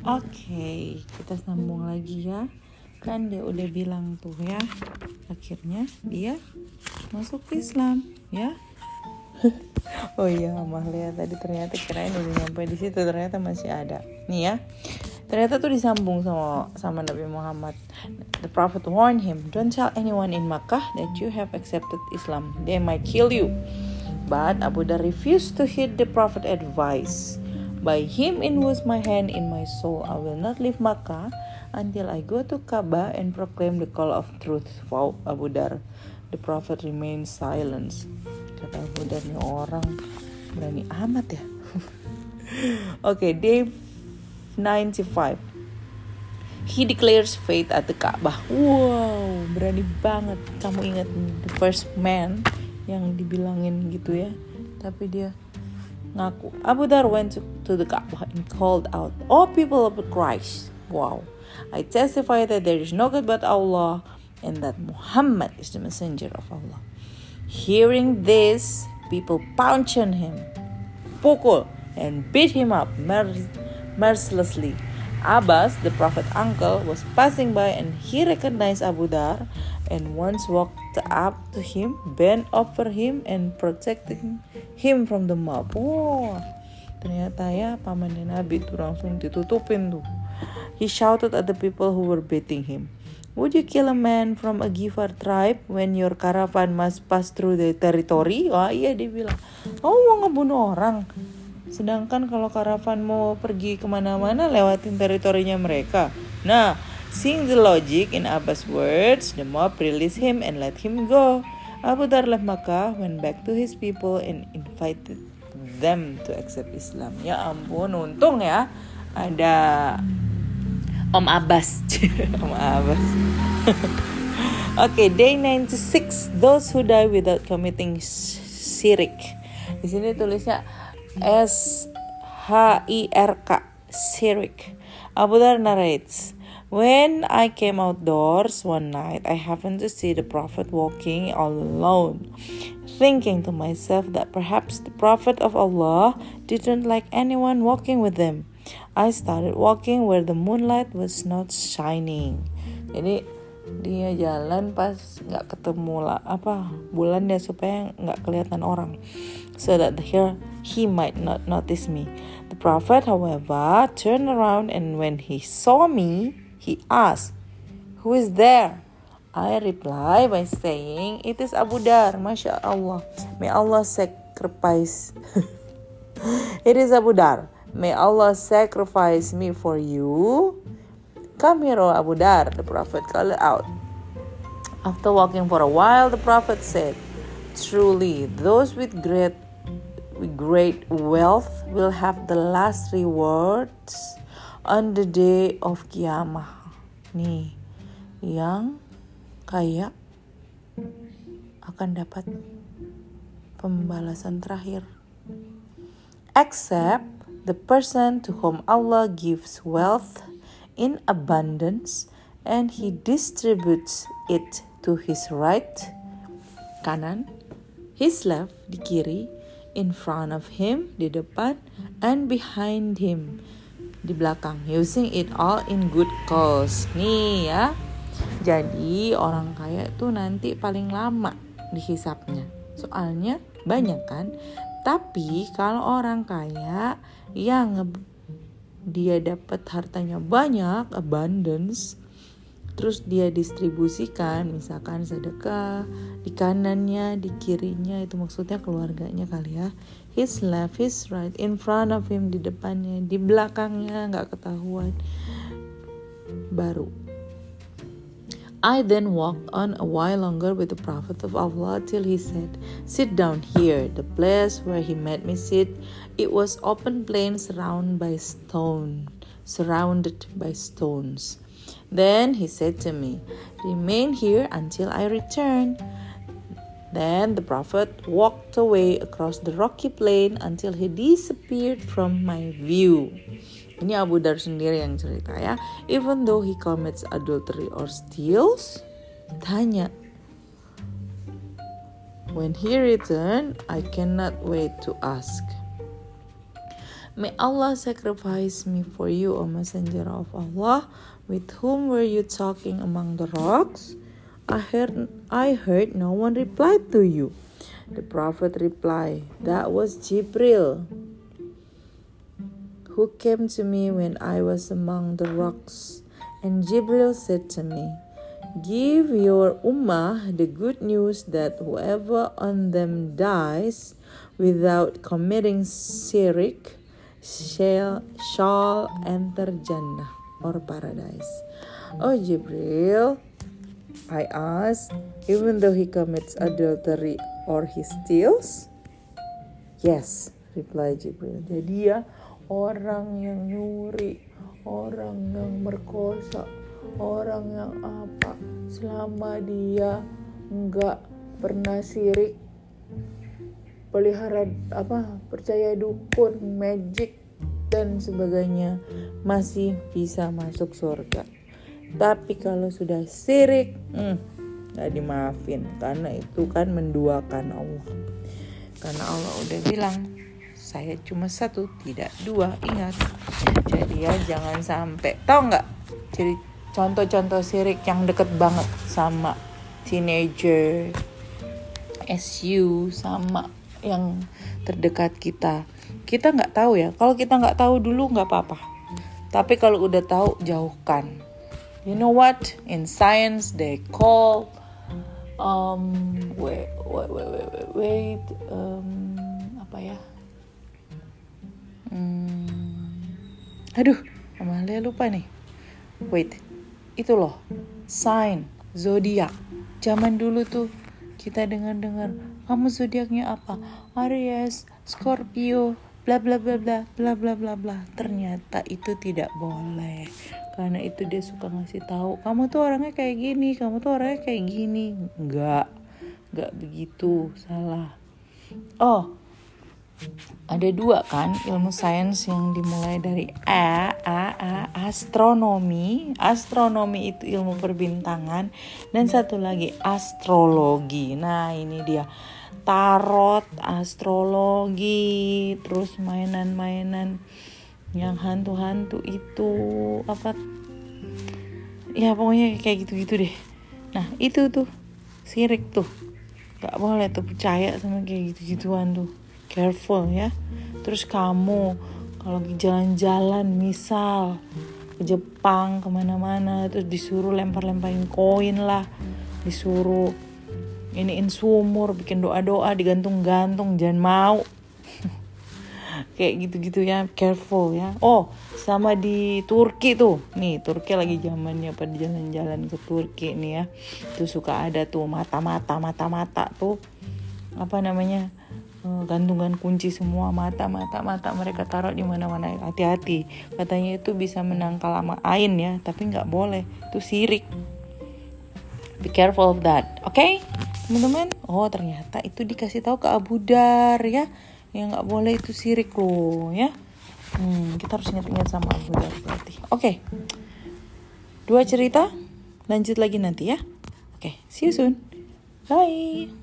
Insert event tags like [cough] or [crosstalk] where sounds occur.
Oke, kita sambung lagi ya. Kan dia udah bilang tuh ya. Akhirnya dia masuk Islam ya. [laughs] oh iya, Amalia tadi ternyata kirain udah nyampe di situ ternyata masih ada. Nih ya. Ternyata tuh disambung sama sama Nabi Muhammad. The Prophet warned him, "Don't tell anyone in Makkah that you have accepted Islam. They might kill you." But Abu Dhar refused to heed the Prophet advice. By him in was my hand in my soul. I will not leave Makkah until I go to Kaaba and proclaim the call of truth. Wow, Abu Dar. The Prophet remained silent. Kata Abu Dar, ini orang berani amat ya. Oke, [laughs] okay, day 95. He declares faith at the Kaabah. Wow, berani banget. Kamu ingat the first man yang dibilangin gitu ya. Tapi dia ngaku. Abu Dhar went to, the Kaaba and called out, "O people of Christ, wow! I testify that there is no God but Allah, and that Muhammad is the messenger of Allah." Hearing this, people pounced on him, pukul, and beat him up mercilessly. Abbas, the prophet's uncle, was passing by and he recognized Abu Dhar and once walked up to him, bent over him and protecting him from the mob. Wow, ternyata ya pamannya Nabi itu langsung ditutupin tuh. He shouted at the people who were beating him. Would you kill a man from a Gifar tribe when your caravan must pass through the territory? Wah iya dia bilang, kamu mau ngebunuh orang? Sedangkan kalau karavan mau pergi ke mana-mana lewatin teritorinya mereka. Nah, seeing the logic in Abbas' words, the mob released him and let him go. Abu Dhar left Makkah, went back to his people and invited them to accept Islam. Ya ampun, untung ya ada Om Abbas. [laughs] Om Abbas. Oke, [laughs] okay, day 96. Those who die without committing syirik. Di sini tulisnya S H I R K Sirik. Abu Dhar narrates, When I came outdoors one night, I happened to see the Prophet walking all alone, thinking to myself that perhaps the Prophet of Allah didn't like anyone walking with him. I started walking where the moonlight was not shining. Jadi dia jalan pas nggak ketemu lah apa bulan dia supaya nggak kelihatan orang so that here he might not notice me. The prophet, however, turned around and when he saw me, he asked, Who is there? I reply by saying, It is Abu Dar, Allah. May Allah sacrifice. [laughs] it is Abu Dar. May Allah sacrifice me for you. Come here, O Abu Dar, the Prophet called out. After walking for a while, the Prophet said, Truly, those with great great wealth will have the last rewards on the day of kiamah. Nih, yang kaya akan dapat pembalasan terakhir. Except the person to whom Allah gives wealth in abundance and he distributes it to his right, kanan, his left, di kiri, in front of him di depan and behind him di belakang. Using it all in good cause. Nih ya. Jadi orang kaya tuh nanti paling lama dihisapnya. Soalnya banyak kan? Tapi kalau orang kaya yang dia dapat hartanya banyak abundance terus dia distribusikan misalkan sedekah di kanannya di kirinya itu maksudnya keluarganya kali ya his left his right in front of him di depannya di belakangnya nggak ketahuan baru I then walked on a while longer with the Prophet of Allah till he said, Sit down here. The place where he made me sit, it was open plain surrounded by stone, surrounded by stones. Then he said to me, Remain here until I return. Then the prophet walked away across the rocky plain until he disappeared from my view. Ini Abu Dar sendiri yang cerita ya. Even though he commits adultery or steals, tanya. When he returned, I cannot wait to ask. May Allah sacrifice me for you, O Messenger of Allah. With whom were you talking among the rocks? I heard, I heard no one replied to you. The Prophet replied, That was Jibril, who came to me when I was among the rocks. And Jibril said to me, Give your ummah the good news that whoever on them dies without committing shirk shall, shall enter Jannah or paradise. Oh Jibril, I asked, even though he commits adultery or he steals? Yes, replied Jibril. Jadi ya orang yang nyuri, orang yang merkosa, orang yang apa selama dia nggak pernah sirik pelihara apa percaya dukun magic dan sebagainya masih bisa masuk surga. Tapi kalau sudah sirik hmm, gak dimaafin. Karena itu kan menduakan Allah. Karena Allah udah bilang saya cuma satu tidak dua ingat. Jadi ya jangan sampai tau nggak? Jadi contoh-contoh sirik yang deket banget sama teenager SU sama yang terdekat kita. Kita nggak tahu ya. Kalau kita nggak tahu dulu nggak apa-apa. Tapi kalau udah tahu jauhkan. You know what? In science they call um wait wait wait wait, wait um, apa ya? Hmm, aduh Amalia lupa nih. Wait itu loh. Sign zodiak. Zaman dulu tuh kita dengar-dengar kamu zodiaknya apa? Aries Scorpio bla bla bla bla bla bla bla bla. Ternyata itu tidak boleh karena itu dia suka ngasih tahu kamu tuh orangnya kayak gini kamu tuh orangnya kayak gini. Enggak enggak begitu salah. Oh ada dua kan ilmu sains yang dimulai dari A, A, A, astronomi. Astronomi itu ilmu perbintangan dan satu lagi astrologi. Nah, ini dia tarot, astrologi, terus mainan-mainan yang hantu-hantu itu apa ya pokoknya kayak gitu-gitu deh. Nah, itu tuh sirik tuh. Gak boleh tuh percaya sama kayak gitu-gituan tuh careful ya. Terus kamu kalau jalan-jalan misal ke Jepang ke mana-mana terus disuruh lempar-lemparin koin lah disuruh iniin sumur bikin doa-doa digantung-gantung jangan mau. [laughs] Kayak gitu-gitu ya careful ya. Oh sama di Turki tuh. Nih Turki lagi zamannya pada jalan-jalan ke Turki nih ya. Tuh suka ada tuh mata-mata mata-mata tuh apa namanya gantungan kunci semua mata mata mata mereka taruh di mana mana hati-hati. Katanya itu bisa menangkal sama ain ya tapi nggak boleh. Itu sirik. Be careful of that oke? Okay? teman-teman? Oh ternyata itu dikasih tahu ke Abu Dar ya. Yang nggak boleh itu sirik loh ya. Hmm, kita harus ingat-ingat sama Abu Dar berarti. Oke. Okay. dua cerita. Lanjut lagi nanti ya. Oke okay, see you soon. Bye